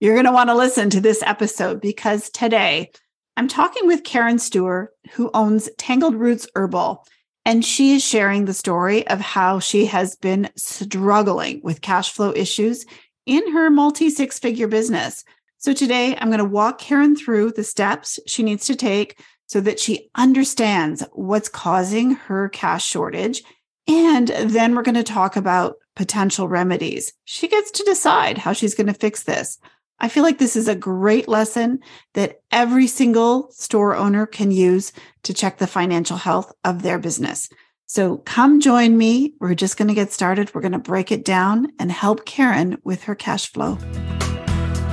You're going to want to listen to this episode because today I'm talking with Karen Steuer, who owns Tangled Roots Herbal, and she is sharing the story of how she has been struggling with cash flow issues in her multi six figure business. So today I'm going to walk Karen through the steps she needs to take so that she understands what's causing her cash shortage. And then we're going to talk about potential remedies. She gets to decide how she's going to fix this. I feel like this is a great lesson that every single store owner can use to check the financial health of their business. So come join me. We're just going to get started. We're going to break it down and help Karen with her cash flow.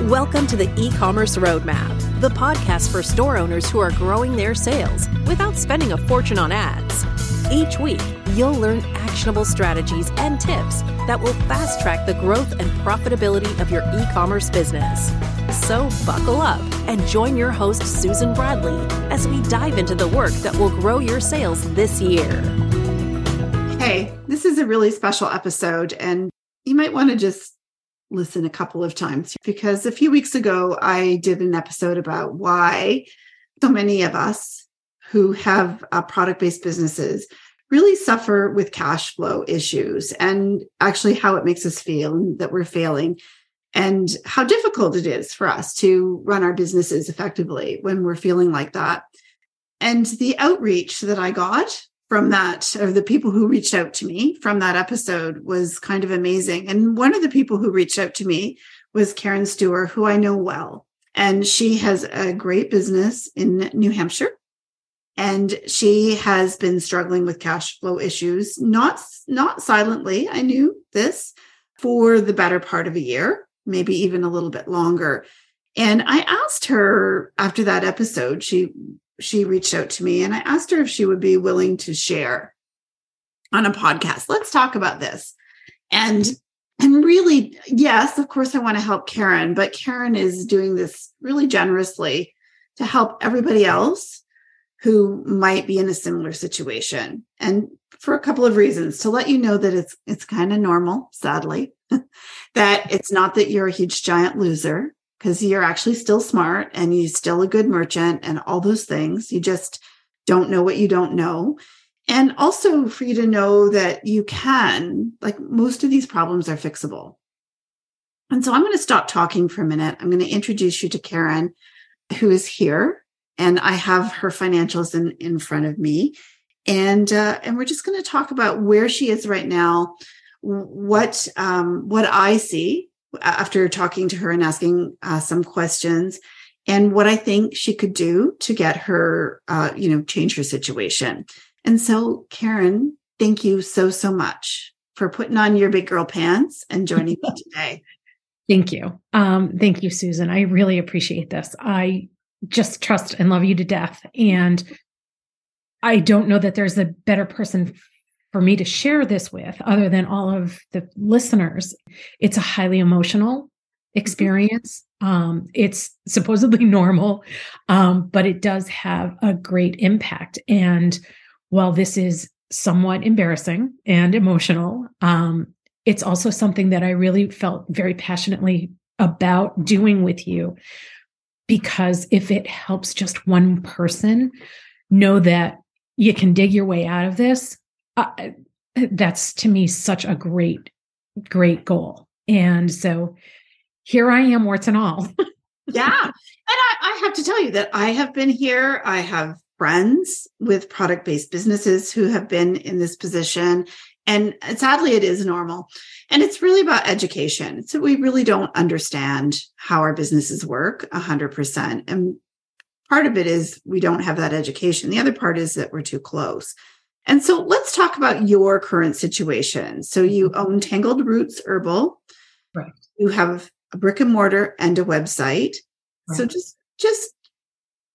Welcome to the e commerce roadmap, the podcast for store owners who are growing their sales without spending a fortune on ads. Each week, you'll learn actionable strategies and tips that will fast track the growth and profitability of your e commerce business. So, buckle up and join your host, Susan Bradley, as we dive into the work that will grow your sales this year. Hey, this is a really special episode, and you might want to just listen a couple of times because a few weeks ago I did an episode about why so many of us who have uh, product based businesses really suffer with cash flow issues and actually how it makes us feel that we're failing and how difficult it is for us to run our businesses effectively when we're feeling like that. And the outreach that I got from that, or the people who reached out to me from that episode was kind of amazing. And one of the people who reached out to me was Karen Steuer, who I know well. And she has a great business in New Hampshire and she has been struggling with cash flow issues not not silently i knew this for the better part of a year maybe even a little bit longer. And i asked her after that episode she she reached out to me and i asked her if she would be willing to share on a podcast. Let's talk about this. And and really yes of course i want to help karen but karen is doing this really generously to help everybody else who might be in a similar situation. And for a couple of reasons to let you know that it's it's kind of normal sadly that it's not that you're a huge giant loser because you're actually still smart and you're still a good merchant and all those things. You just don't know what you don't know. And also for you to know that you can like most of these problems are fixable. And so i'm going to stop talking for a minute. I'm going to introduce you to karen who is here and I have her financials in in front of me, and uh, and we're just going to talk about where she is right now, what um, what I see after talking to her and asking uh, some questions, and what I think she could do to get her, uh, you know, change her situation. And so, Karen, thank you so so much for putting on your big girl pants and joining me today. Thank you. Um, thank you, Susan. I really appreciate this. I just trust and love you to death. And I don't know that there's a better person for me to share this with other than all of the listeners. It's a highly emotional mm-hmm. experience. Um, it's supposedly normal, um, but it does have a great impact. And while this is somewhat embarrassing and emotional, um, it's also something that I really felt very passionately about doing with you because if it helps just one person know that you can dig your way out of this, uh, that's to me such a great, great goal. And so here I am, warts and all. yeah. And I, I have to tell you that I have been here. I have friends with product based businesses who have been in this position. And sadly, it is normal. And it's really about education. So we really don't understand how our businesses work 100%. And part of it is we don't have that education. The other part is that we're too close. And so let's talk about your current situation. So you mm-hmm. own Tangled Roots Herbal. Right. You have a brick and mortar and a website. Right. So just just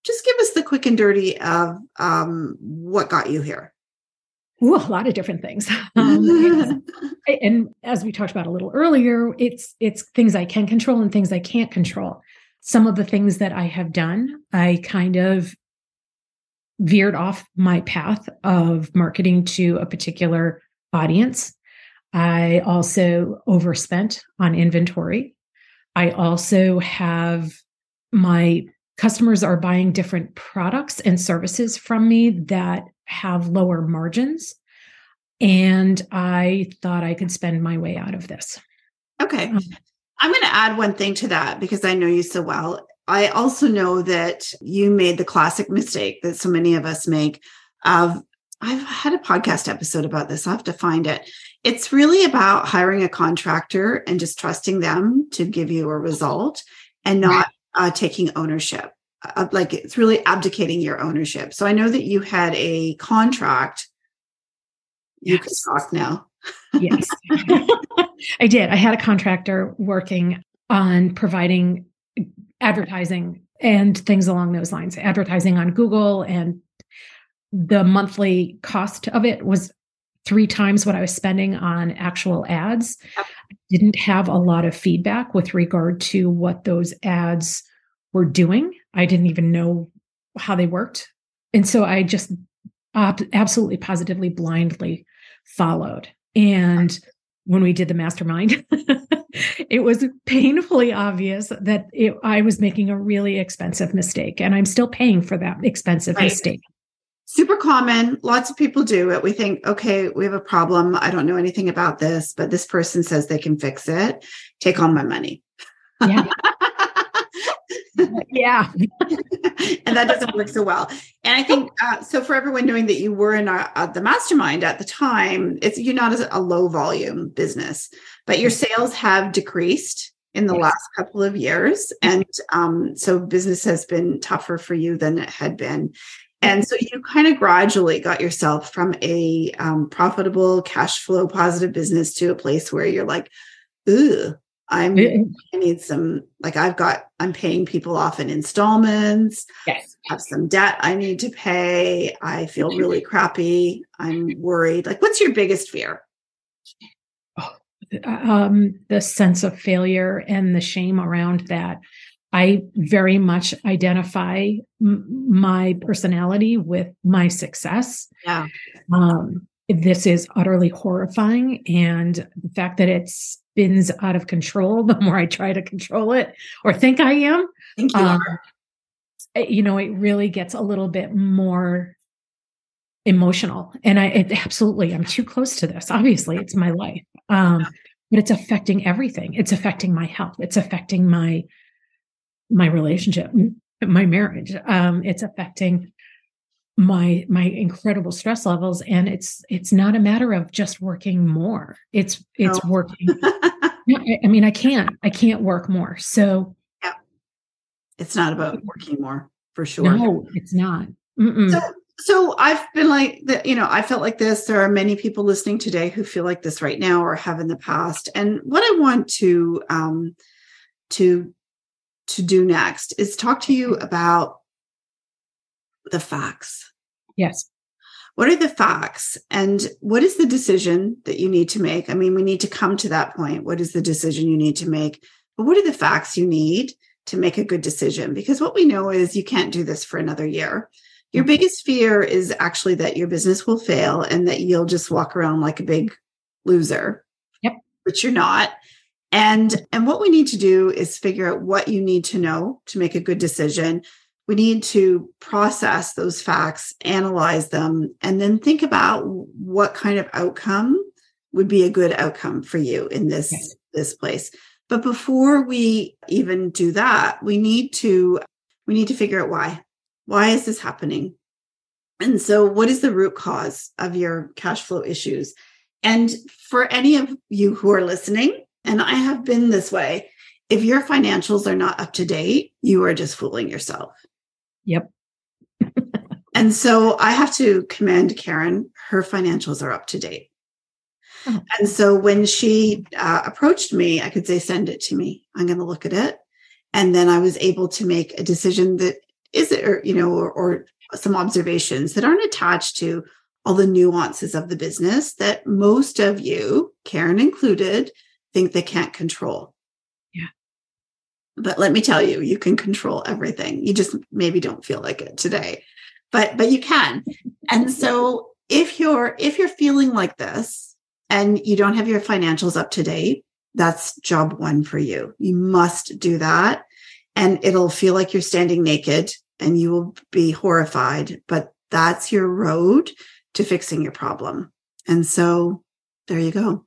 just give us the quick and dirty of um, what got you here. Ooh, a lot of different things. Um, and as we talked about a little earlier, it's it's things I can control and things I can't control. Some of the things that I have done, I kind of veered off my path of marketing to a particular audience. I also overspent on inventory. I also have my customers are buying different products and services from me that have lower margins. And I thought I could spend my way out of this. Okay. Um, I'm going to add one thing to that because I know you so well. I also know that you made the classic mistake that so many of us make of I've had a podcast episode about this. I'll have to find it. It's really about hiring a contractor and just trusting them to give you a result and not uh, taking ownership. Like it's really abdicating your ownership. So I know that you had a contract. You yes. can talk now. yes, I did. I had a contractor working on providing advertising and things along those lines, advertising on Google and the monthly cost of it was three times what I was spending on actual ads. Yep. didn't have a lot of feedback with regard to what those ads were doing. I didn't even know how they worked. And so I just absolutely positively blindly followed. And when we did the mastermind, it was painfully obvious that it, I was making a really expensive mistake and I'm still paying for that expensive right. mistake super common. Lots of people do it. We think, okay, we have a problem. I don't know anything about this, but this person says they can fix it. Take all my money. Yeah. yeah. and that doesn't work so well. And I think uh, so. For everyone knowing that you were in our, the mastermind at the time, it's you're not a low volume business, but your sales have decreased in the yes. last couple of years, and um, so business has been tougher for you than it had been. And so you kind of gradually got yourself from a um, profitable, cash flow positive business to a place where you're like, ooh, I'm I need some like I've got I'm paying people off in installments. Yes. I have some debt I need to pay. I feel really crappy. I'm worried. Like what's your biggest fear? Oh, um, the sense of failure and the shame around that. I very much identify m- my personality with my success. Yeah. Um, this is utterly horrifying. And the fact that it spins out of control, the more I try to control it or think I am, think you, um, you know, it really gets a little bit more emotional. And I it, absolutely, I'm too close to this. Obviously, it's my life. Um, but it's affecting everything. It's affecting my health. It's affecting my my relationship, my marriage. Um, it's affecting my my incredible stress levels and it's it's not a matter of just working more. It's it's no. working. I mean i can't i can't work more. So yeah it's not about working more for sure. No it's not. So, so i've been like you know i felt like this. There are many people listening today who feel like this right now or have in the past. And what i want to um to to do next is talk to you about the facts. Yes. What are the facts and what is the decision that you need to make? I mean, we need to come to that point. What is the decision you need to make? But what are the facts you need to make a good decision? Because what we know is you can't do this for another year. Your mm-hmm. biggest fear is actually that your business will fail and that you'll just walk around like a big loser. Yep. Which you're not and and what we need to do is figure out what you need to know to make a good decision we need to process those facts analyze them and then think about what kind of outcome would be a good outcome for you in this this place but before we even do that we need to we need to figure out why why is this happening and so what is the root cause of your cash flow issues and for any of you who are listening and I have been this way. If your financials are not up to date, you are just fooling yourself. Yep. and so I have to commend Karen. Her financials are up to date. Oh. And so when she uh, approached me, I could say, send it to me. I'm going to look at it. And then I was able to make a decision that is it, or, you know, or, or some observations that aren't attached to all the nuances of the business that most of you, Karen included, think they can't control. But let me tell you, you can control everything. You just maybe don't feel like it today. But but you can. And so if you're if you're feeling like this and you don't have your financials up to date, that's job one for you. You must do that. And it'll feel like you're standing naked and you will be horrified, but that's your road to fixing your problem. And so there you go.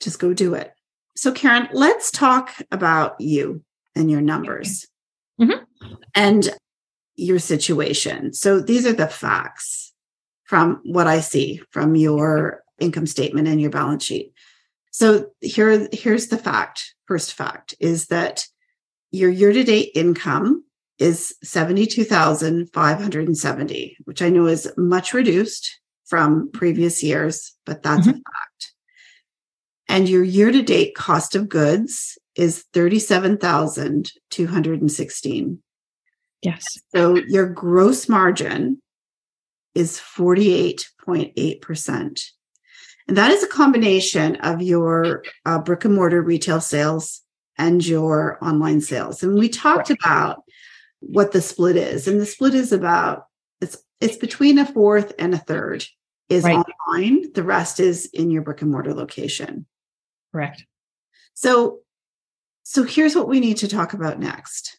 Just go do it. So, Karen, let's talk about you and your numbers mm-hmm. and your situation. So, these are the facts from what I see from your income statement and your balance sheet. So, here, here's the fact. First fact is that your year to date income is 72,570, which I know is much reduced from previous years, but that's mm-hmm. a fact. And your year to date cost of goods is 37,216. Yes. So your gross margin is 48.8%. And that is a combination of your uh, brick and mortar retail sales and your online sales. And we talked right. about what the split is. And the split is about it's it's between a fourth and a third is right. online. The rest is in your brick and mortar location. Correct. So so here's what we need to talk about next.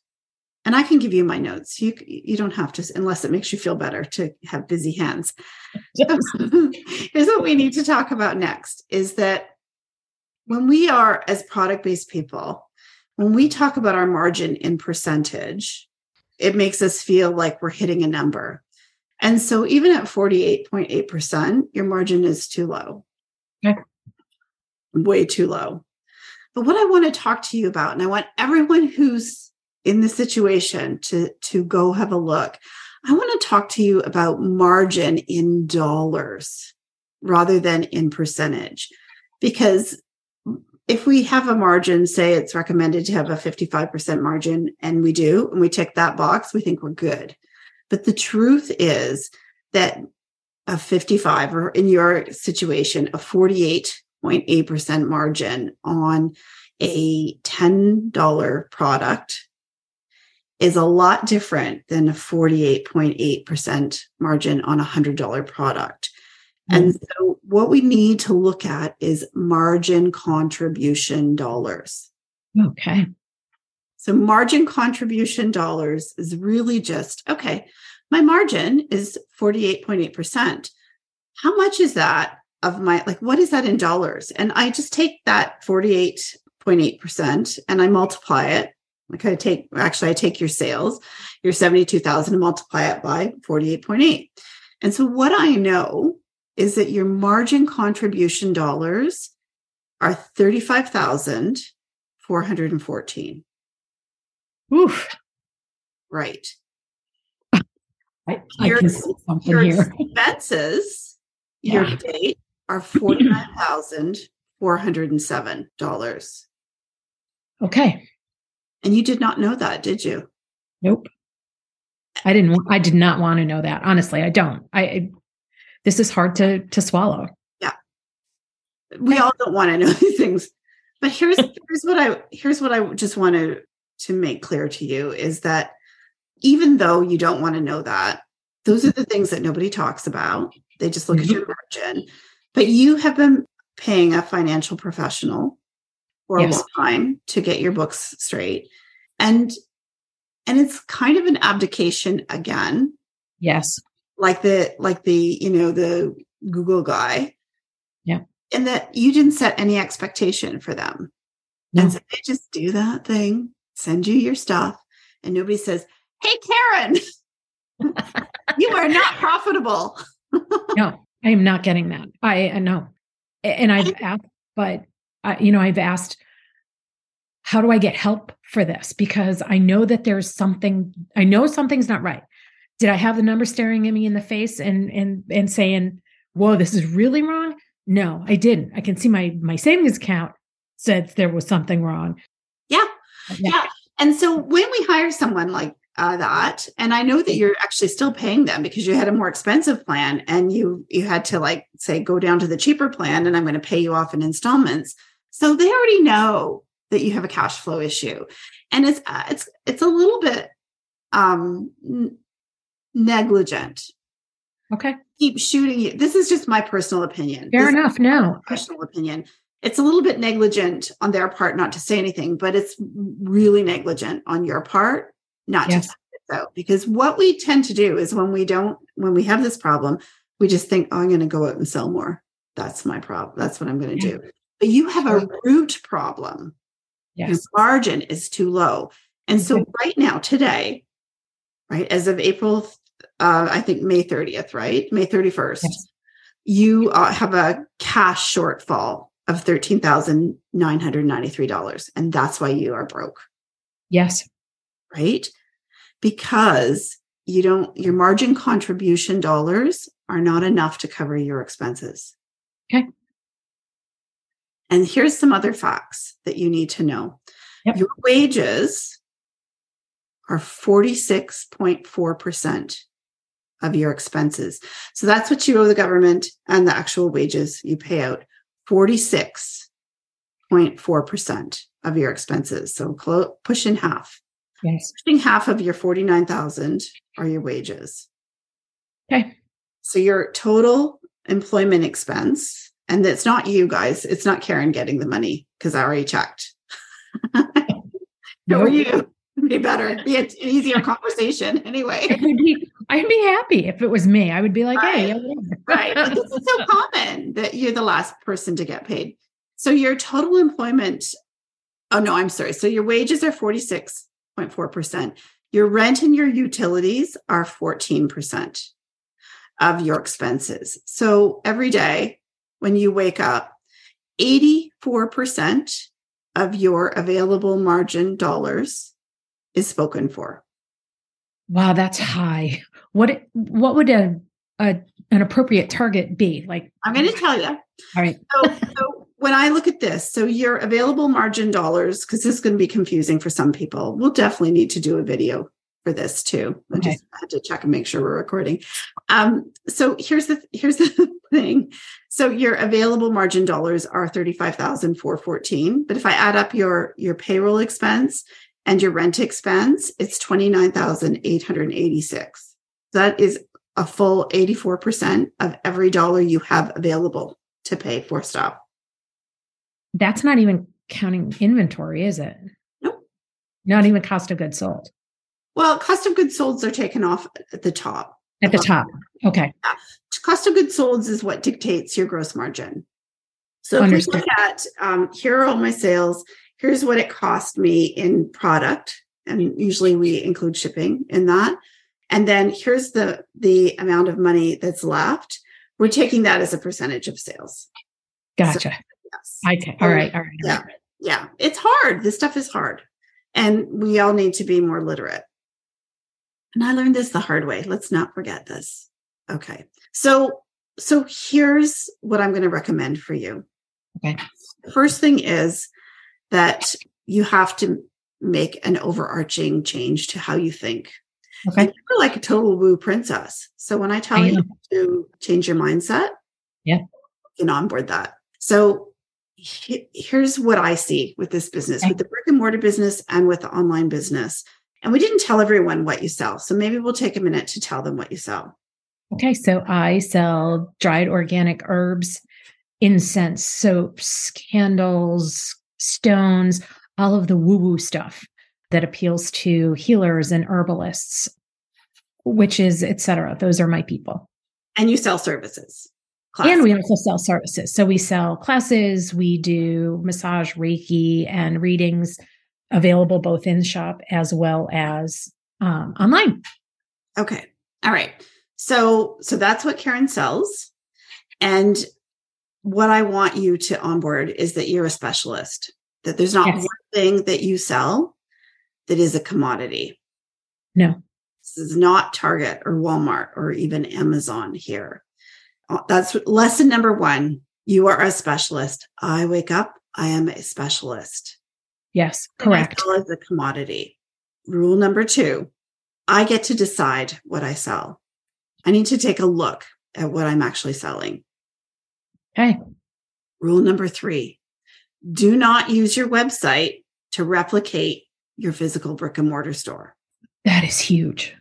And I can give you my notes. You you don't have to unless it makes you feel better to have busy hands. here's what we need to talk about next is that when we are as product based people, when we talk about our margin in percentage, it makes us feel like we're hitting a number. And so even at 48.8%, your margin is too low. Okay. Way too low. But what I want to talk to you about, and I want everyone who's in this situation to, to go have a look, I want to talk to you about margin in dollars rather than in percentage. Because if we have a margin, say it's recommended to have a 55% margin, and we do, and we tick that box, we think we're good. But the truth is that a 55, or in your situation, a 48.8% margin on a $10 product is a lot different than a 48.8% margin on a $100 product. And mm-hmm. so, what we need to look at is margin contribution dollars. Okay. So, margin contribution dollars is really just okay, my margin is 48.8%. How much is that of my, like, what is that in dollars? And I just take that 48.8% and I multiply it. Like, I take, actually, I take your sales, your 72,000 and multiply it by 48.8. And so, what I know is that your margin contribution dollars are 35,414. Oof. Right. I, I your, can see something your here. expenses yeah. year to date are $49,407. Okay. And you did not know that, did you? Nope. I didn't I did not want to know that. Honestly, I don't. I this is hard to to swallow. Yeah. We all don't want to know these things. But here's here's what I here's what I just want to to make clear to you is that even though you don't want to know that, those are the things that nobody talks about. They just look mm-hmm. at your margin. But you have been paying a financial professional for yes. a long time to get your books straight. And and it's kind of an abdication again. Yes like the like the you know the google guy yeah and that you didn't set any expectation for them no. and so they just do that thing send you your stuff and nobody says hey karen you are not profitable no i am not getting that i, uh, I know and i've asked but I, you know i've asked how do i get help for this because i know that there's something i know something's not right did I have the number staring at me in the face and and and saying, "Whoa, this is really wrong"? No, I didn't. I can see my my savings account said there was something wrong. Yeah, yeah. yeah. And so when we hire someone like uh, that, and I know that you're actually still paying them because you had a more expensive plan, and you you had to like say go down to the cheaper plan, and I'm going to pay you off in installments. So they already know that you have a cash flow issue, and it's uh, it's it's a little bit um negligent. Okay. Keep shooting you. This is just my personal opinion. Fair this enough. No. Personal opinion. it's a little bit negligent on their part not to say anything, but it's really negligent on your part not yes. to out. Because what we tend to do is when we don't, when we have this problem, we just think, oh, I'm going to go out and sell more. That's my problem. That's what I'm going to yeah. do. But you have a root problem. Yes. Your margin is too low. And so right now, today, right, as of April, uh, I think May 30th, right? May 31st, yes. you uh, have a cash shortfall of $13,993. And that's why you are broke. Yes. Right? Because you don't, your margin contribution dollars are not enough to cover your expenses. Okay. And here's some other facts that you need to know. Yep. Your wages are 46.4% of your expenses. So that's what you owe the government and the actual wages you pay out 46.4% of your expenses. So close, push in half. Yes. Pushing half of your 49,000 are your wages. Okay. So your total employment expense, and it's not you guys, it's not Karen getting the money because I already checked. Who are you? be better. It'd be an easier conversation anyway. I'd be, I'd be happy if it was me. I would be like, right. hey, right. But this is so common that you're the last person to get paid. So your total employment, oh no, I'm sorry. So your wages are 46.4%. Your rent and your utilities are 14% of your expenses. So every day when you wake up, 84% of your available margin dollars is spoken for. Wow, that's high. What what would a, a an appropriate target be? Like I'm going to tell you. All right. So, so when I look at this, so your available margin dollars, because this is going to be confusing for some people, we'll definitely need to do a video for this too. I just had to check and make sure we're recording. Um, so here's the here's the thing. So your available margin dollars are thirty five thousand four fourteen. But if I add up your your payroll expense, and your rent expense, it's 29,886. That is a full 84% of every dollar you have available to pay for stuff. That's not even counting inventory, is it? Nope. Not even cost of goods sold. Well, cost of goods sold are taken off at the top. At the top. Okay. Yeah. Cost of goods sold is what dictates your gross margin. So Understood. if we look at um, here are all my sales, here's what it cost me in product and usually we include shipping in that and then here's the the amount of money that's left we're taking that as a percentage of sales gotcha so, yes okay all right all right yeah yeah it's hard this stuff is hard and we all need to be more literate and i learned this the hard way let's not forget this okay so so here's what i'm going to recommend for you okay first thing is that you have to make an overarching change to how you think. Okay. You're like a total woo princess. So when I tell I you to change your mindset, yeah, you can onboard that. So here's what I see with this business, with the brick and mortar business and with the online business. And we didn't tell everyone what you sell. So maybe we'll take a minute to tell them what you sell. Okay. So I sell dried organic herbs, incense, soaps, candles, stones, all of the woo woo stuff that appeals to healers and herbalists, witches, etc. Those are my people. And you sell services. And we also sell services. So we sell classes, we do massage, Reiki, and readings available both in shop as well as um, online. Okay. All right. So so that's what Karen sells. And what I want you to onboard is that you're a specialist, that there's not yes. one thing that you sell that is a commodity. No. This is not Target or Walmart or even Amazon here. Uh, that's lesson number one. You are a specialist. I wake up, I am a specialist. Yes, correct. Sell As a commodity. Rule number two I get to decide what I sell. I need to take a look at what I'm actually selling. Okay. Rule number three do not use your website to replicate your physical brick and mortar store. That is huge.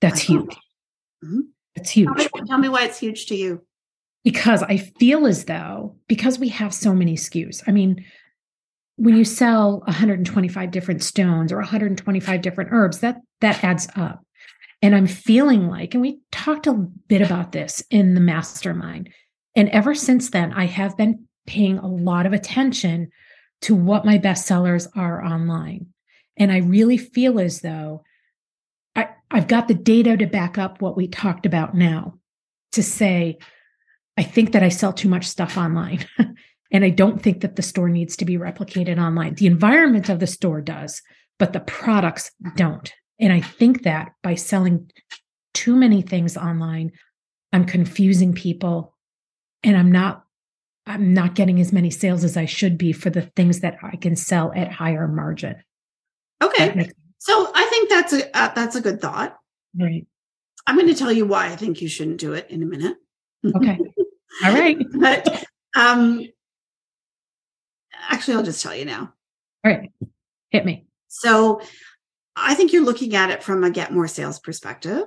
That's huge. Mm-hmm. That's huge. Tell me, tell me why it's huge to you. Because I feel as though because we have so many SKUs. I mean, when you sell 125 different stones or 125 different herbs, that that adds up. And I'm feeling like, and we talked a bit about this in the mastermind. And ever since then, I have been paying a lot of attention to what my bestsellers are online. And I really feel as though I, I've got the data to back up what we talked about now to say, I think that I sell too much stuff online. and I don't think that the store needs to be replicated online. The environment of the store does, but the products don't. And I think that by selling too many things online, I'm confusing people and I'm not I'm not getting as many sales as I should be for the things that I can sell at higher margin. Okay. So I think that's a uh, that's a good thought. Right. I'm going to tell you why I think you shouldn't do it in a minute. Okay. All right. but um actually I'll just tell you now. All right. Hit me. So I think you're looking at it from a get more sales perspective.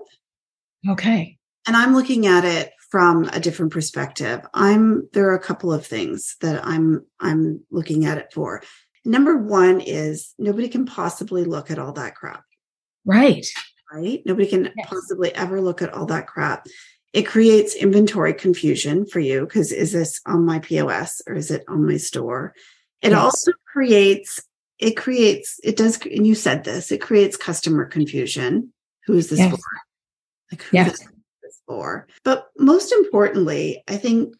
Okay. And I'm looking at it from a different perspective. I'm there are a couple of things that I'm I'm looking at it for. Number 1 is nobody can possibly look at all that crap. Right. Right? Nobody can yes. possibly ever look at all that crap. It creates inventory confusion for you because is this on my POS or is it on my store? It yes. also creates it creates it does and you said this it creates customer confusion who is this yes. for like who yes. is this for but most importantly i think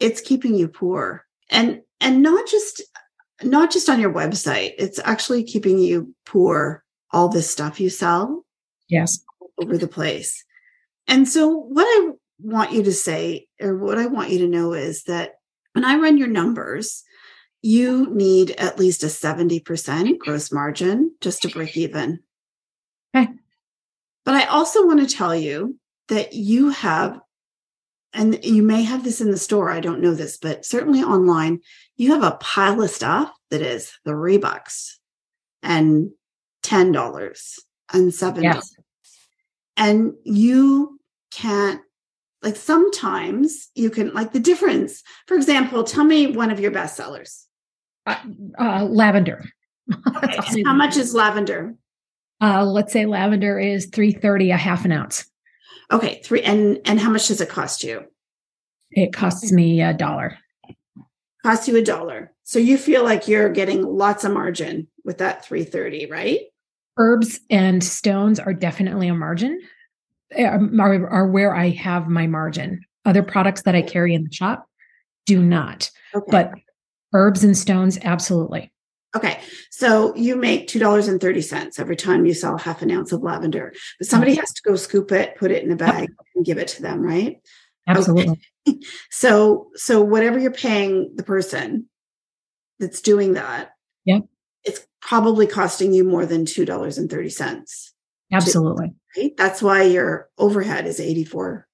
it's keeping you poor and and not just not just on your website it's actually keeping you poor all this stuff you sell yes over the place and so what i want you to say or what i want you to know is that when i run your numbers you need at least a 70% gross margin just to break even. Okay. But I also want to tell you that you have, and you may have this in the store, I don't know this, but certainly online, you have a pile of stuff that is three bucks and $10 and 7. Yes. And you can't like sometimes you can like the difference for example tell me one of your best sellers uh, uh, lavender. Okay. How much is lavender? Uh, let's say lavender is three thirty a half an ounce. Okay, three and and how much does it cost you? It costs me a dollar. Costs you a dollar. So you feel like you're getting lots of margin with that three thirty, right? Herbs and stones are definitely a margin. Eh, um, are, are where I have my margin. Other products that I carry in the shop do not. Okay. But Herbs and stones, absolutely. Okay. So you make $2.30 every time you sell half an ounce of lavender, but somebody has to go scoop it, put it in a bag yep. and give it to them, right? Absolutely. Okay. So, so whatever you're paying the person that's doing that, yep. It's probably costing you more than $2.30. Absolutely. To, right? That's why your overhead is 84%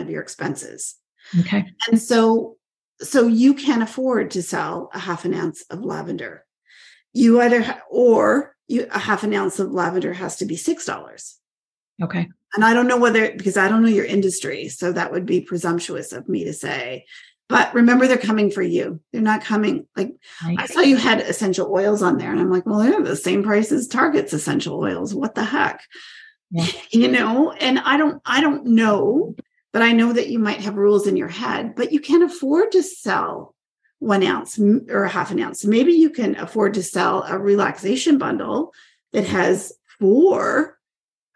of your expenses. Okay. And so so you can afford to sell a half an ounce of lavender. You either ha- or you a half an ounce of lavender has to be six dollars. Okay. And I don't know whether because I don't know your industry, so that would be presumptuous of me to say. But remember, they're coming for you. They're not coming like right. I saw you had essential oils on there, and I'm like, well, they're the same price as Target's essential oils. What the heck? Yeah. You know, and I don't, I don't know but I know that you might have rules in your head, but you can't afford to sell one ounce or a half an ounce. Maybe you can afford to sell a relaxation bundle that has four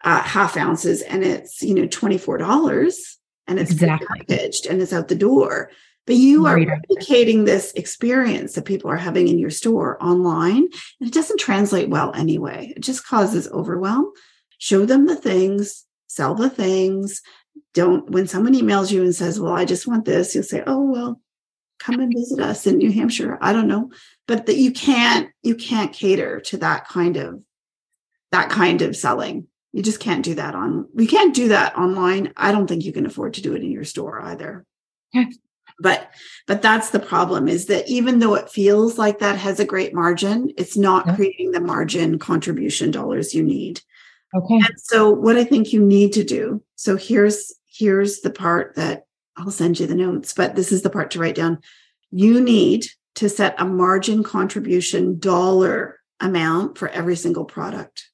uh, half ounces and it's, you know, $24 and it's exactly. packaged and it's out the door. But you are replicating this experience that people are having in your store online, and it doesn't translate well anyway. It just causes overwhelm. Show them the things, sell the things, don't when someone emails you and says well i just want this you'll say oh well come and visit us in new hampshire. I don't know. But that you can't you can't cater to that kind of that kind of selling. You just can't do that on we can't do that online. I don't think you can afford to do it in your store either. But but that's the problem is that even though it feels like that has a great margin it's not yeah. creating the margin contribution dollars you need Okay. And so what I think you need to do, so here's here's the part that I'll send you the notes, but this is the part to write down. You need to set a margin contribution dollar amount for every single product.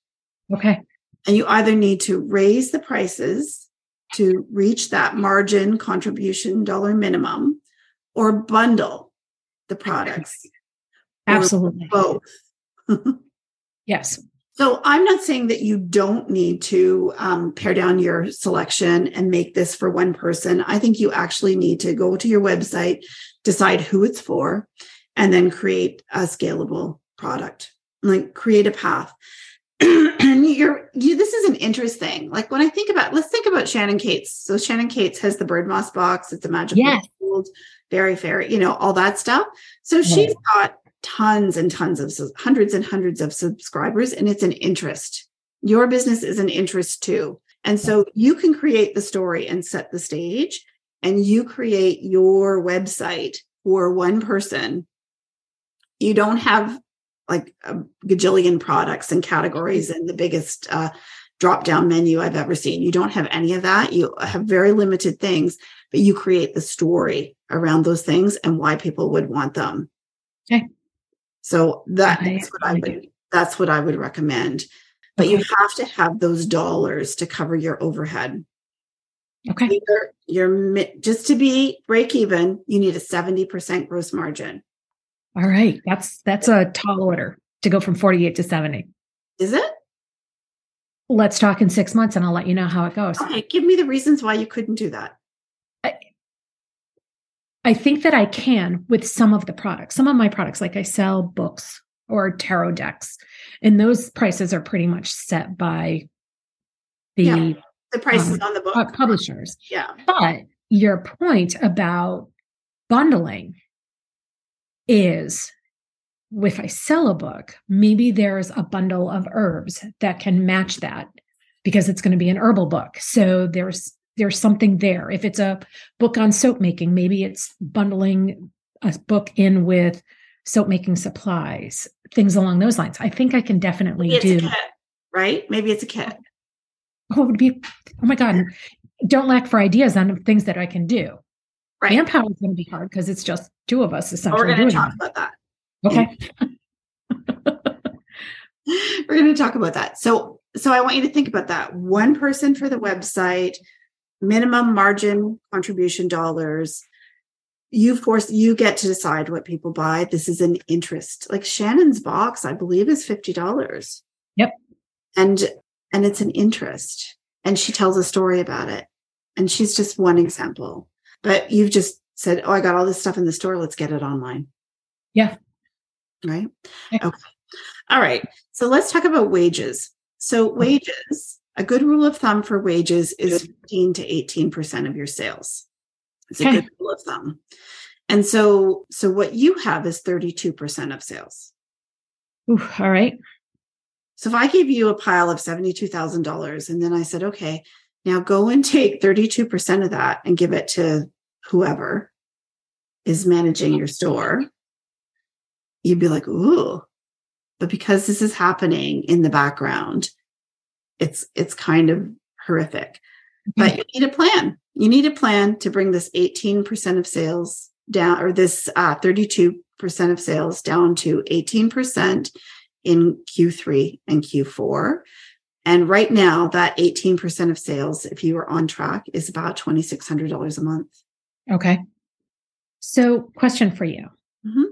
Okay. And you either need to raise the prices to reach that margin contribution dollar minimum or bundle the products. Absolutely. Both. yes. So I'm not saying that you don't need to um, pare down your selection and make this for one person. I think you actually need to go to your website, decide who it's for, and then create a scalable product. Like create a path. and you're you this is an interesting. Like when I think about let's think about Shannon Cates. So Shannon Cates has the bird moss box, it's a magical yes. Very fair, you know, all that stuff. So she's got tons and tons of hundreds and hundreds of subscribers and it's an interest. Your business is an interest too. And so you can create the story and set the stage and you create your website for one person. You don't have like a gajillion products and categories and the biggest uh, drop down menu I've ever seen. You don't have any of that. You have very limited things, but you create the story around those things and why people would want them. Okay. So that, that's what I would that's what I would recommend. But okay. you have to have those dollars to cover your overhead. Okay. You're, you're just to be break even, you need a 70% gross margin. All right. That's that's a tall order to go from 48 to 70. Is it? Let's talk in 6 months and I'll let you know how it goes. Okay, give me the reasons why you couldn't do that. I, think that I can with some of the products. Some of my products like I sell books or tarot decks and those prices are pretty much set by the yeah, the prices um, on the book publishers. Yeah. But your point about bundling is if I sell a book, maybe there's a bundle of herbs that can match that because it's going to be an herbal book. So there's there's something there. If it's a book on soap making, maybe it's bundling a book in with soap making supplies, things along those lines. I think I can definitely do kit, right? Maybe it's a kit. Oh, it would be oh my God. Don't lack for ideas on things that I can do. Right. Manpower is going to be hard because it's just two of us essentially. We're going to talk about that. Okay. we're going to talk about that. So, so I want you to think about that. One person for the website, minimum margin contribution dollars. You force you get to decide what people buy. This is an interest. Like Shannon's box, I believe, is fifty dollars. Yep. And and it's an interest. And she tells a story about it. And she's just one example. But you've just said, Oh, I got all this stuff in the store. Let's get it online. Yeah. Right. Yeah. Okay. All right. So let's talk about wages. So, wages, a good rule of thumb for wages is 15 to 18% of your sales. It's okay. a good rule of thumb. And so, so what you have is 32% of sales. Ooh, all right. So if I gave you a pile of $72,000 and then I said, okay, now go and take 32% of that and give it to whoever is managing your store. You'd be like, ooh. But because this is happening in the background, it's it's kind of horrific. But you need a plan. You need a plan to bring this 18% of sales down or this uh, 32% of sales down to 18% in Q3 and Q4 and right now, that 18% of sales, if you are on track, is about $2,600 a month. Okay. So, question for you mm-hmm.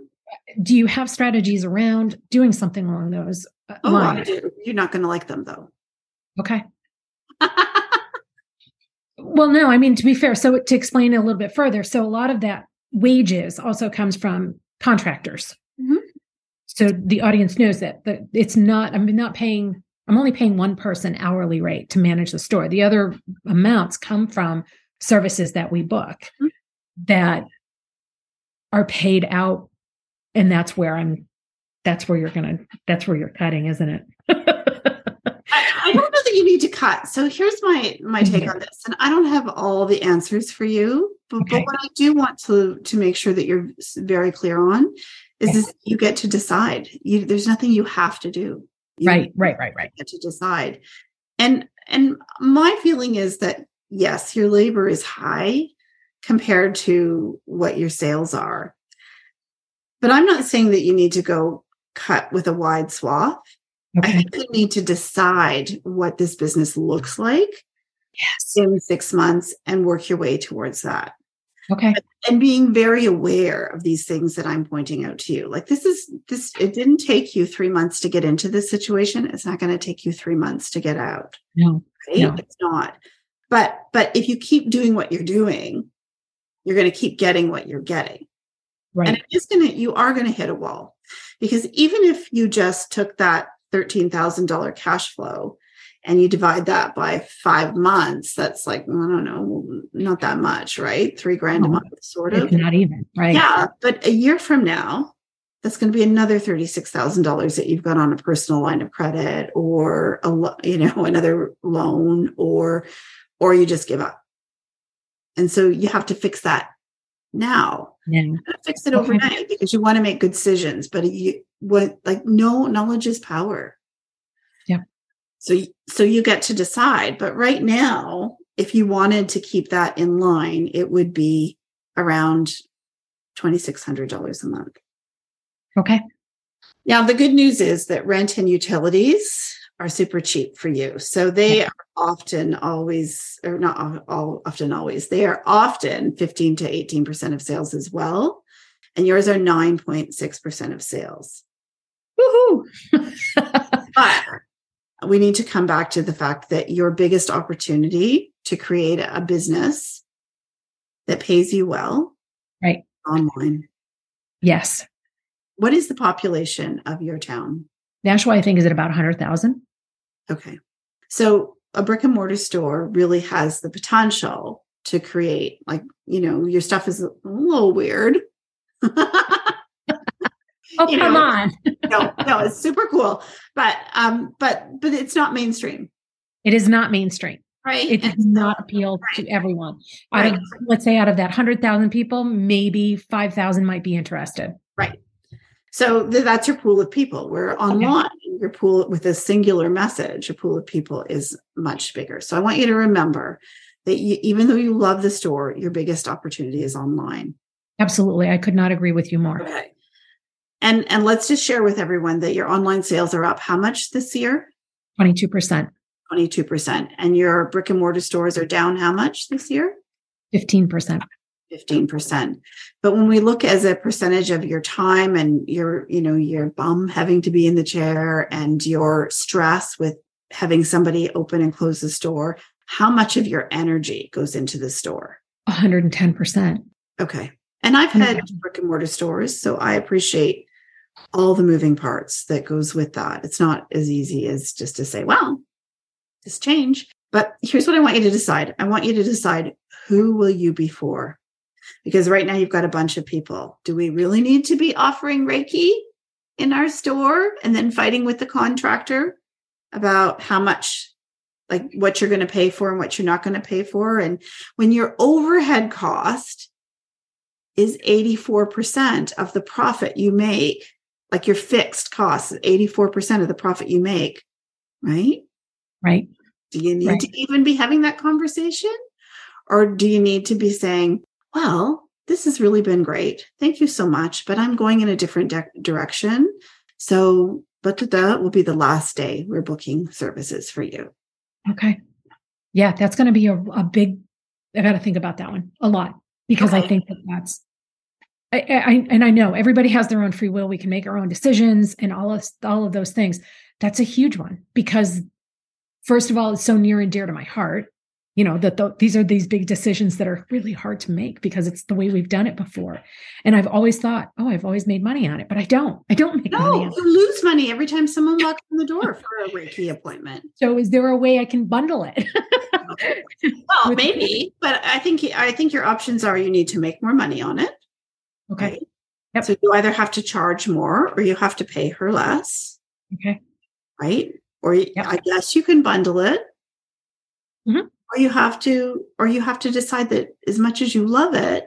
Do you have strategies around doing something along those uh, oh, lines? I do. You're not going to like them, though. Okay. well, no, I mean, to be fair, so to explain a little bit further, so a lot of that wages also comes from contractors. Mm-hmm. So the audience knows that, it's not, I'm not paying I'm only paying one person hourly rate to manage the store. The other amounts come from services that we book mm-hmm. that are paid out. And that's where I'm, that's where you're going to, that's where you're cutting, isn't it? I, don't know that you need to cut. So here's my, my take mm-hmm. on this. And I don't have all the answers for you, but, okay. but what I do want to, to make sure that you're very clear on is, is you get to decide. You, there's nothing you have to do. You right, right, right, right. Get to decide. And and my feeling is that yes, your labor is high compared to what your sales are. But I'm not saying that you need to go cut with a wide swath. I think you need to decide what this business looks like Yes. in six months and work your way towards that. Okay. And being very aware of these things that I'm pointing out to you. Like this is this, it didn't take you three months to get into this situation. It's not going to take you three months to get out. No. Right? No. It's not. But but if you keep doing what you're doing, you're going to keep getting what you're getting. Right. And it is going to, you are going to hit a wall because even if you just took that $13,000 cash flow and you divide that by five months, that's like, I don't know, not that much, right? Three grand a oh, month, sort of. not even. Right. Yeah. But a year from now, that's going to be another $36,000 that you've got on a personal line of credit or a, you know, another loan or, or you just give up. And so you have to fix that now Yeah. fix it Okay. overnight because you want to make good decisions. But you what like no knowledge is power. Yeah. So so you get to decide. But right now, if you wanted to keep that in line, it would be around twenty six hundred dollars a month. Okay. Now the good news is that rent and utilities are super cheap for you. So they are often always, or not all, often always, they are often 15 to 18% of sales as well. And yours are 9.6% of sales. Woohoo. But we need to come back to the fact that your biggest opportunity to create a business that pays you well Right. online. yes. What is the population of your town? Nashua, I think, is at about 100,000. Okay. So a brick and mortar store really has the potential to create, like, you know, your stuff is a little weird. Oh, You come know, on. no, no, it's super cool. But um, but but it's not mainstream, It is not mainstream. right? It does And not appeal to Right. everyone. Out of, Right. let's say, out of that 100,000 people, maybe 5,000 might be interested. Right. So th- that's your pool of people. We're online, your pool with a singular message, your pool of people is much bigger. So I want you to remember that you, even though you love the store, your biggest opportunity is online. Absolutely. I could not agree with you more. Okay. And and let's just share with everyone that your online sales are up how much this year? 22%, 22%. And your brick and mortar stores are down how much this year? 15%. 15%. But when we look as a percentage of your time and your, you know, your bum having to be in the chair and your stress with having somebody open and close the store, how much of your energy goes into the store? 110%. Okay. And I've had brick and mortar stores, so I appreciate all the moving parts that goes with that. It's not as easy as just to say, well, this change. But here's what I want you to decide. I want you to decide who will you be for? Because right now you've got a bunch of people. Do we really need to be offering Reiki in our store and then fighting with the contractor about how much like what you're going to pay for and what you're not going to pay for and when your overhead cost is 84% of the profit you make, like your fixed cost is 84% of the profit you make, right? Right. Do you need Right. to even be having that conversation? Or do you need to be saying, well, this has really been great. Thank you so much, but I'm going in a different de- direction. So, but that will be the last day we're booking services for you. Okay. Yeah, that's going to be a, a big, I got to think about that one a lot because I think that that's, I, I, and I know everybody has their own free will. We can make our own decisions and all of, all of those things. That's a huge one because first of all, it's so near and dear to my heart, you know, that the, these are these big decisions that are really hard to make because it's the way we've done it before. And I've always thought, oh, I've always made money on it, but I don't, I don't make money No, on it. you lose money every time someone walks in the door for a Reiki appointment. So is there a way I can bundle it? Well, With- maybe, but I think I think your options are you need to make more money on it. okay. Right? Yep. So you either have to charge more or you have to pay her less, Okay. right? Or Yep. I guess you can bundle it. Mhm. Or you have to or you have to decide that as much as you love it,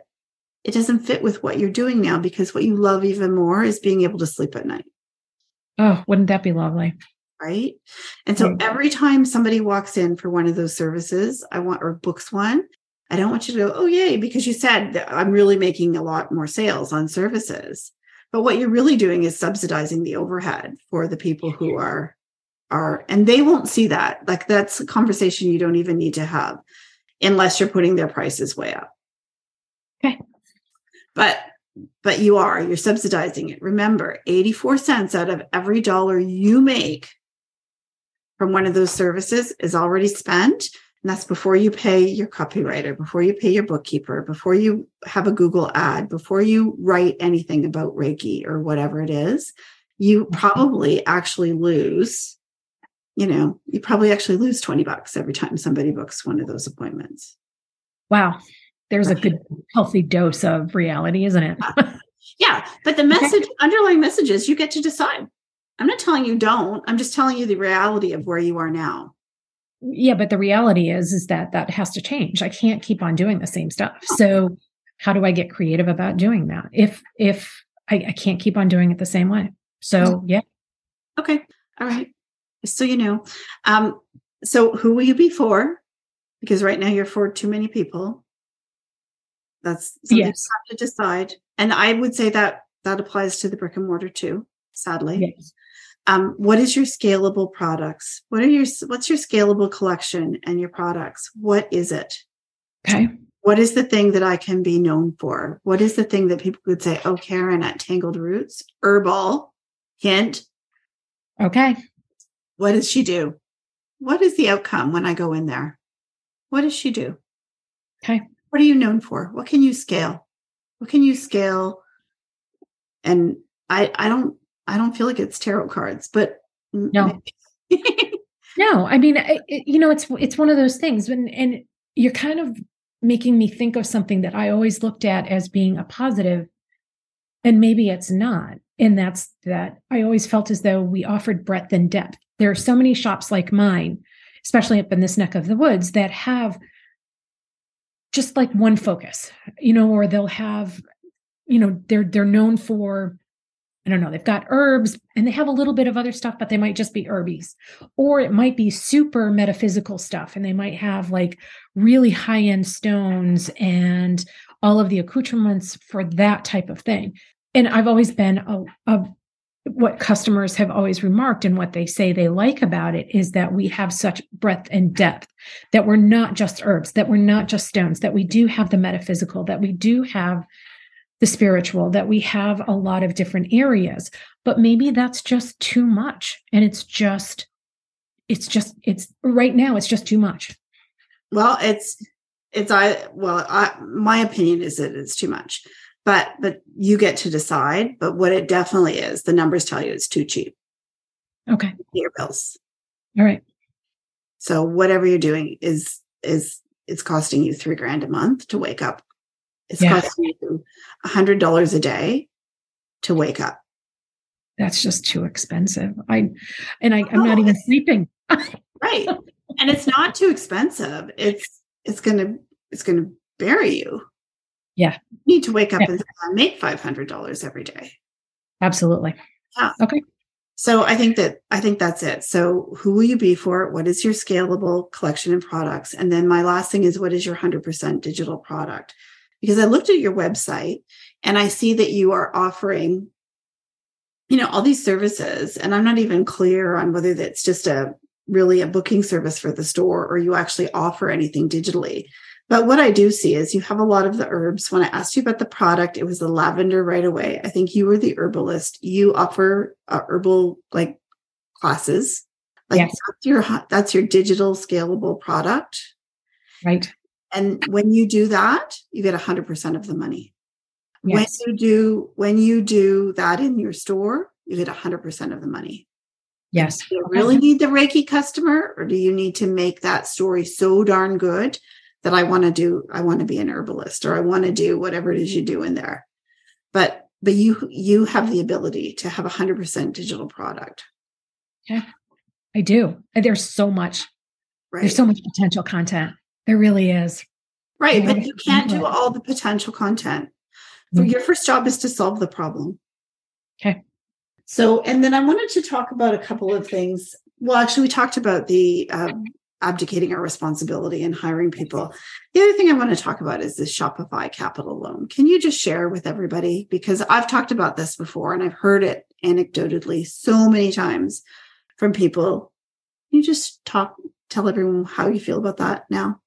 it doesn't fit with what you're doing now because what you love even more is being able to sleep at night. Oh, wouldn't that be lovely? right? And so hmm. every time somebody walks in for one of those services, I want or books one, I don't want you to go, oh, yay, because you said that I'm really making a lot more sales on services. But what you're really doing is subsidizing the overhead for the people who are are and they won't see that. Like that's a conversation you don't even need to have unless you're putting their prices way up. Okay. But but you are, you're subsidizing it. Remember, 84 cents out of every dollar you make from one of those services is already spent. And that's before you pay your copywriter, before you pay your bookkeeper, before you have a Google ad, before you write anything about Reiki or whatever it is. You probably actually lose, you know, you probably actually lose 20 bucks every time somebody books one of those appointments. Wow. There's right. a good healthy dose of reality, isn't it? Uh, yeah. But the message, okay. underlying message is you get to decide. I'm not telling you don't. I'm just telling you the reality of where you are now. Yeah, but the reality is is that that has to change. I can't keep on doing the same stuff. So how do I get creative about doing that? If if I, I can't keep on doing it the same way. So yeah. Okay. All right. So you know. Um, so who will you be for? Because right now you're for too many people. That's something yes. you have to decide. And I would say that that applies to the brick and mortar too, sadly. Yes. Um, what is your scalable products? What are your what's your scalable collection and your products? What is it? Okay. What is the thing that I can be known for? What is the thing that people would say, oh, Karen at Tangled Roots, herbal, hint. Okay. What does she do? What is the outcome when I go in there? What does she do? Okay. What are you known for? What can you scale? What can you scale? And I I don't I don't feel like it's tarot cards, but no. no, I mean, it, you know, it's it's one of those things, and and you're kind of making me think of something that I always looked at as being a positive, and maybe it's not. And that's that I always felt as though we offered breadth and depth. There are so many shops like mine, especially up in this neck of the woods, that have just like one focus, you know, or they'll have, you know, they're they're known for I don't know, they've got herbs and they have a little bit of other stuff, but they might just be herbies. Or it might be super metaphysical stuff and they might have like really high end stones and all of the accoutrements for that type of thing. And I've always been a, a what customers have always remarked and what they say they like about it is that we have such breadth and depth that we're not just herbs that we're not just stones that we do have the metaphysical that we do have the spiritual, that we have a lot of different areas, but maybe that's just too much. And it's just, it's just, it's right now, it's just too much. Well, it's, it's, I, well, I, my opinion is that it's too much, but, but you get to decide. But what it definitely is, the numbers tell you it's too cheap. Okay. Your bills. All right. So whatever you're doing is, is, it's costing you three grand a month to wake up it's yeah. costing you a hundred dollars a day to wake up. That's just too expensive. I and I, I'm not even sleeping. right. And it's not too expensive. It's it's gonna it's gonna bury you. Yeah. You need to wake up yeah. and make five hundred dollars every day. Absolutely. Yeah. Okay. So I think that I think that's it. So who will you be for? What is your scalable collection of products? And then my last thing is what is your 100% digital product? because I looked at your website and I see that you are offering, you know, all these services. And I'm not even clear on whether that's just a really a booking service for the store or you actually offer anything digitally. But what I do see is you have a lot of the herbs. When I asked you about the product, it was the lavender right away. I think you were the herbalist. You offer uh, herbal like classes. Like yes. that's your that's your digital scalable product. Right. And when you do that, you get 100% of the money. Yes. When you do when you do that in your store, you get 100% of the money. Yes. Do you really need the Reiki customer or do you need to make that story so darn good that I want to do I want to be an herbalist or I want to do whatever it is you do in there. But but you you have the ability to have a 100% digital product. Yeah. I do. There's so much right. there's so much potential content. There really is. Right. But you can't do all the potential content. So mm-hmm. your first job is to solve the problem. Okay. So, and then I wanted to talk about a couple of things. Well, actually, we talked about the um, abdicating our responsibility and hiring people. The other thing I want to talk about is this Shopify capital loan. Can you just share with everybody? Because I've talked about this before and I've heard it anecdotally so many times from people. Can you just talk, tell everyone how you feel about that now?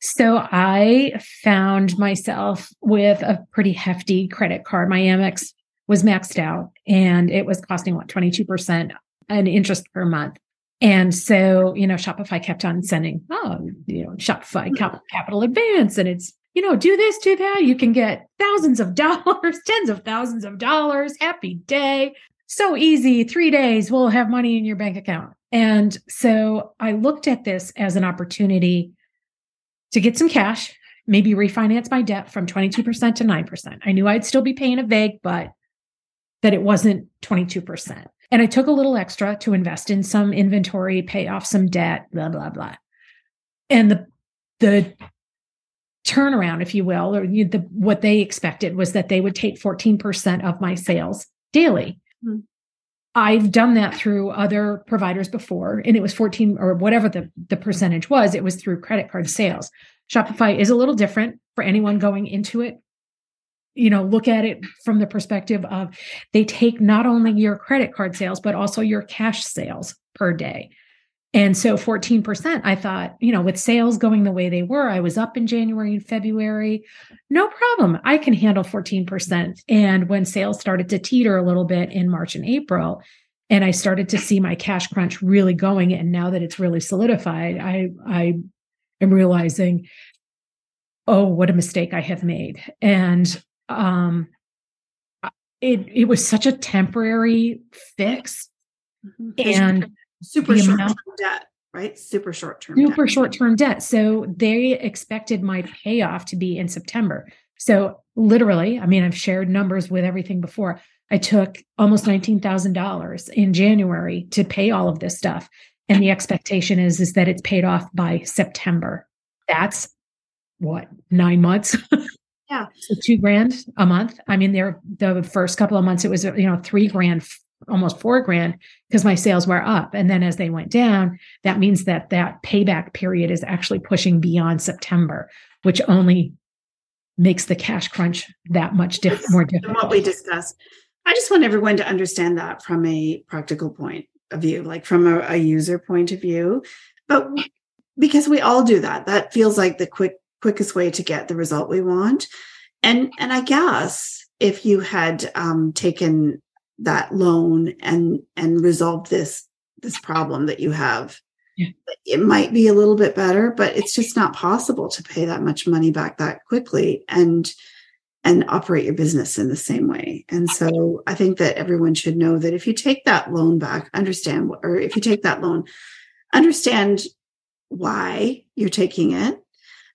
So I found myself with a pretty hefty credit card. My Amex was maxed out and it was costing what 22% an interest per month. And so, you know, Shopify kept on sending, oh, you know, Shopify hmm. cap- capital advance. And it's, you know, do this, do that. You can get thousands of dollars, tens of thousands of dollars. Happy day. So easy. Three days, we'll have money in your bank account. And so I looked at this as an opportunity to get some cash, maybe refinance my debt from 22% to 9%. I knew I'd still be paying a vig, but that it wasn't 22%. And I took a little extra to invest in some inventory, pay off some debt, blah, blah, blah. And the, the turnaround, if you will, or the, what they expected was that they would take 14% of my sales daily. Mm-hmm. I've done that through other providers before, and it was 14 or whatever the, the percentage was, it was through credit card sales. Shopify is a little different for anyone going into it you know look at it from the perspective of they take not only your credit card sales but also your cash sales per day. And so 14% i thought you know with sales going the way they were i was up in january and february. No problem. I can handle 14% and when sales started to teeter a little bit in march and april and i started to see my cash crunch really going and now that it's really solidified i i am realizing oh what a mistake i have made. And um it it was such a temporary fix mm-hmm. and super short term debt right? Super short term super short term debt. So they expected my payoff to be in september. So literally i mean i've shared numbers with everything before. I took almost $19000 in january to pay all of this stuff. And the expectation is is that it's paid off by september. That's what nine months Yeah. So two grand a month. I mean, there the first couple of months it was you know three grand, almost four grand because my sales were up, and then as they went down, that means that that payback period is actually pushing beyond September, which only makes the cash crunch that much diff- more difficult. what we discussed. I just want everyone to understand that from a practical point of view, like from a, a user point of view, but because we all do that, that feels like the quick quickest way to get the result we want. And and I guess if you had um, taken that loan and and resolved this this problem that you have, yeah. it might be a little bit better, but it's just not possible to pay that much money back that quickly and and operate your business in the same way. And so I think that everyone should know that if you take that loan back, understand or if you take that loan, understand why you're taking it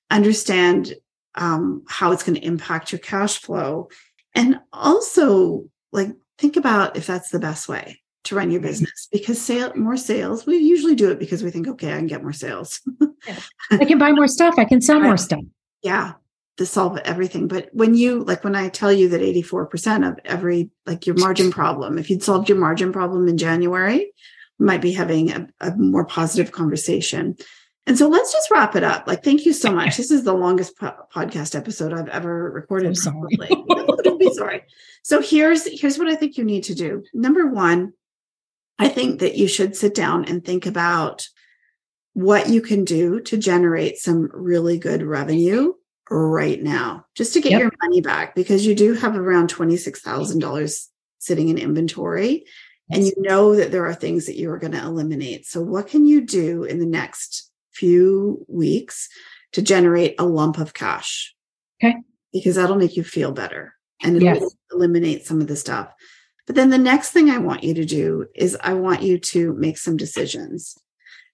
understand um, how it's going to impact your cash flow. And also like think about if that's the best way to run your business because sale more sales we usually do it because we think okay i can get more sales. Yeah. i can buy more stuff. I can sell more stuff. Yeah to solve everything. But when you like when i tell you that 84% of every like your margin problem if you'd solved your margin problem in january might be having a, a more positive conversation and so let's just wrap it up. Like, thank you so much. This is the longest po- podcast episode I've ever recorded. I'm sorry. Don't be sorry. So here's here's what I think you need to do. Number one, I think that you should sit down and think about what you can do to generate some really good revenue right now, just to get yep. your money back, because you do have around twenty six thousand dollars sitting in inventory. Yes. And you know that there are things that you are going to eliminate. So, what can you do in the next few weeks to generate a lump of cash. Okay. Because that'll make you feel better and it'll yes. eliminate some of the stuff. But then the next thing I want you to do is I want you to make some decisions.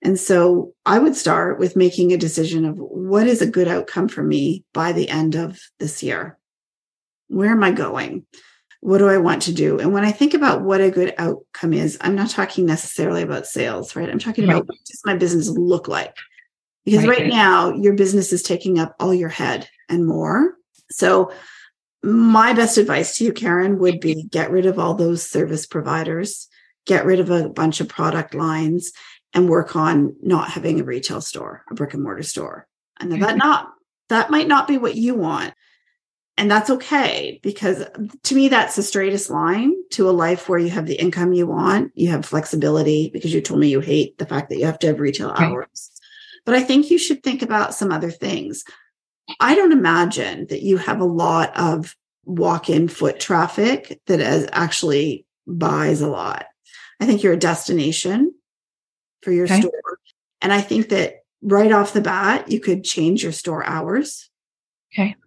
And so I would start with making a decision of what is a good outcome for me by the end of this year? Where am I going? What do I want to do? And when I think about what a good outcome is, I'm not talking necessarily about sales, right? I'm talking right. about what does my business look like? Because right. right now, your business is taking up all your head and more. So, my best advice to you, Karen, would be get rid of all those service providers, get rid of a bunch of product lines, and work on not having a retail store, a brick and mortar store. And that mm-hmm. not that might not be what you want. And that's okay because to me, that's the straightest line to a life where you have the income you want, you have flexibility because you told me you hate the fact that you have to have retail right. hours. But I think you should think about some other things. I don't imagine that you have a lot of walk in foot traffic that is actually buys a lot. I think you're a destination for your okay. store. And I think that right off the bat, you could change your store hours. Okay.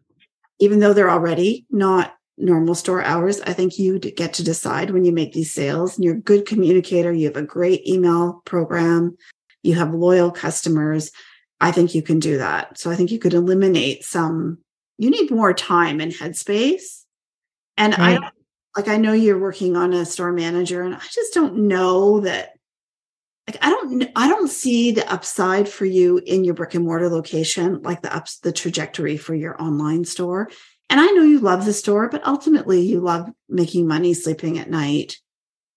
Even though they're already not normal store hours, I think you get to decide when you make these sales. And you're a good communicator. You have a great email program. You have loyal customers. I think you can do that. So I think you could eliminate some, you need more time and headspace. And right. I like, I know you're working on a store manager, and I just don't know that like I don't I don't see the upside for you in your brick and mortar location like the ups the trajectory for your online store. And I know you love the store, but ultimately you love making money sleeping at night.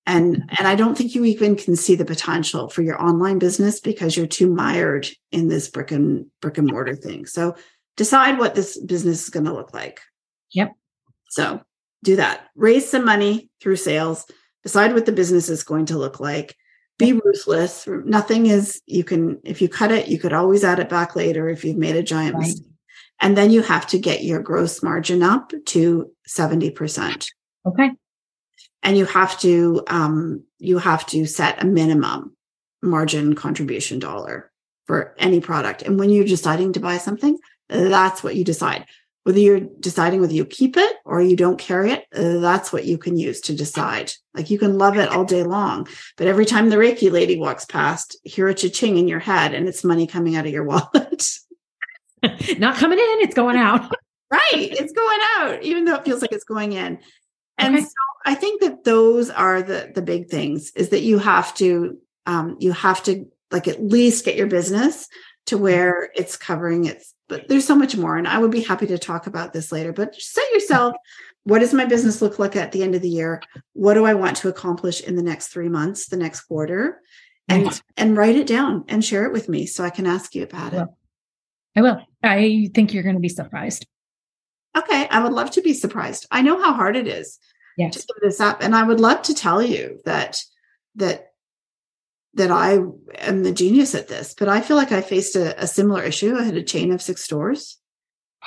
And mm-hmm. and I don't think you even can see the potential for your online business because you're too mired in this brick and brick and mortar thing. So decide what this business is going to look like. Yep. So do that. Raise some money through sales. Decide what the business is going to look like be ruthless. Nothing is, you can, if you cut it, you could always add it back later if you've made a giant right. mistake. And then you have to get your gross margin up to 70%. Okay. And you have to, um, you have to set a minimum margin contribution dollar for any product. And when you're deciding to buy something, that's what you decide whether you're deciding whether you keep it or you don't carry it, uh, that's what you can use to decide. Like you can love it all day long, but every time the Reiki lady walks past, hear a cha-ching in your head and it's money coming out of your wallet. Not coming in, it's going out. right. It's going out, even though it feels like it's going in. And okay. so I think that those are the the big things is that you have to um you have to like at least get your business to where it's covering its but there's so much more and i would be happy to talk about this later but set yourself what does my business look like at the end of the year? What do i want to accomplish in the next three months the next quarter? And mm-hmm. and write it down and share it with me so i can ask you about it. I will. I think you're going to be surprised. Okay i would love to be surprised. I know how hard it is yes. to give this up and i would love to tell you that that that I am the genius at this, but I feel like I faced a, a similar issue. I had a chain of six stores.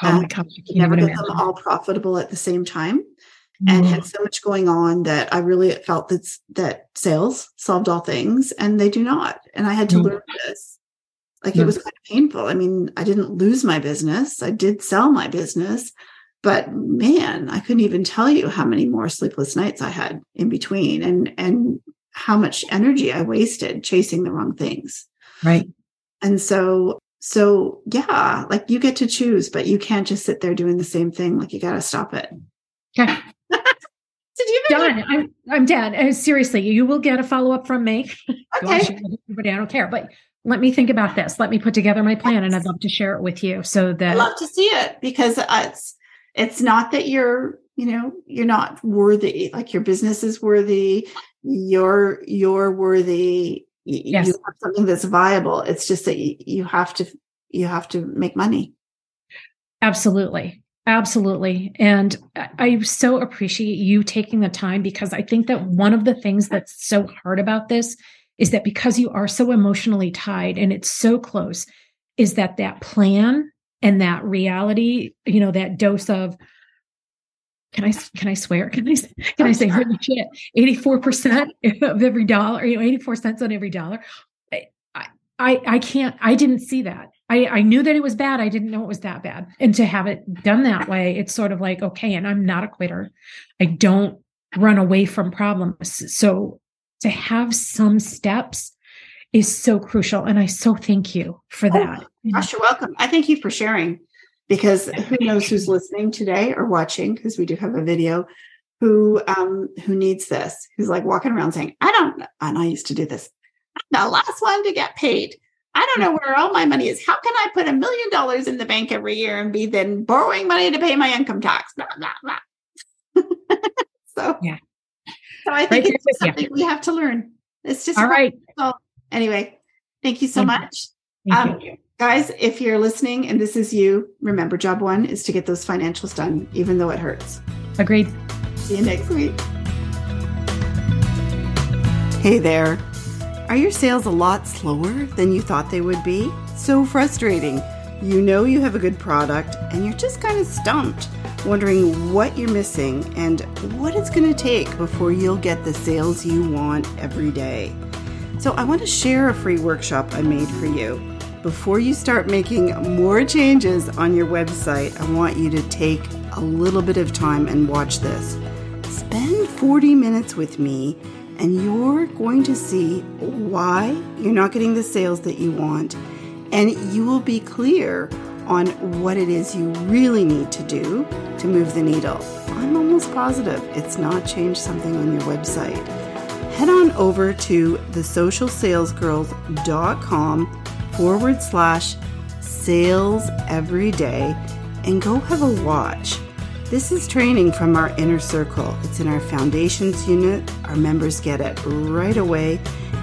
Oh my gosh, never got them all profitable at the same time. Mm. And had so much going on that I really felt that that sales solved all things, and they do not. And I had to mm. learn this. Like it was kind of painful. I mean, I didn't lose my business. I did sell my business, but man, I couldn't even tell you how many more sleepless nights I had in between. And and how much energy I wasted chasing the wrong things. Right. And so, so yeah, like you get to choose, but you can't just sit there doing the same thing. Like you got to stop it. Okay. Did you done? I'm I'm dead. Uh, seriously, you will get a follow up from me. Okay. Everybody, I don't care, but let me think about this. Let me put together my plan, and I'd love to share it with you. So that I love to see it because it's it's not that you're you know you're not worthy. Like your business is worthy you're you're worthy yes. you have something that's viable it's just that you, you have to you have to make money absolutely absolutely and i so appreciate you taking the time because i think that one of the things that's so hard about this is that because you are so emotionally tied and it's so close is that that plan and that reality you know that dose of can I can I swear? Can I can I say holy shit? Eighty four percent of every dollar, you know, eighty four cents on every dollar. I, I I can't. I didn't see that. I I knew that it was bad. I didn't know it was that bad. And to have it done that way, it's sort of like okay. And I'm not a quitter. I don't run away from problems. So to have some steps is so crucial. And I so thank you for oh, that. Oh, gosh, you're welcome. I thank you for sharing because who knows who's listening today or watching because we do have a video who um who needs this who's like walking around saying i don't and i used to do this. I'm the last one to get paid. I don't know where all my money is. How can i put a million dollars in the bank every year and be then borrowing money to pay my income tax? Blah, blah, blah. so yeah. so i think right it's something we have to learn. It's just all right. so anyway Thank you so Thank you. much. Thank Um, you. Guys, if you're listening and this is you, remember job one is to get those financials done, even though it hurts. Agreed. See you next week. Hey there. Are your sales a lot slower than you thought they would be? So frustrating. You know you have a good product and you're just kind of stumped, wondering what you're missing and what it's going to take before you'll get the sales you want every day. So, I want to share a free workshop I made for you. Before you start making more changes on your website, I want you to take a little bit of time and watch this. Spend 40 minutes with me, and you're going to see why you're not getting the sales that you want, and you will be clear on what it is you really need to do to move the needle. I'm almost positive it's not changed something on your website head on over to thesocialsalesgirls.com forward slash sales every day and go have a watch. This is training from our inner circle. It's in our foundations unit. Our members get it right away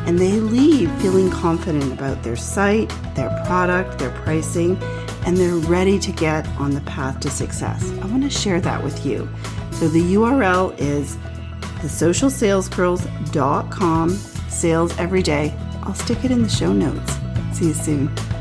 and they leave feeling confident about their site, their product, their pricing, and they're ready to get on the path to success. I want to share that with you. So the URL is thesocialsalesgirls.com sales every day. I'll stick it in the show notes. See you soon.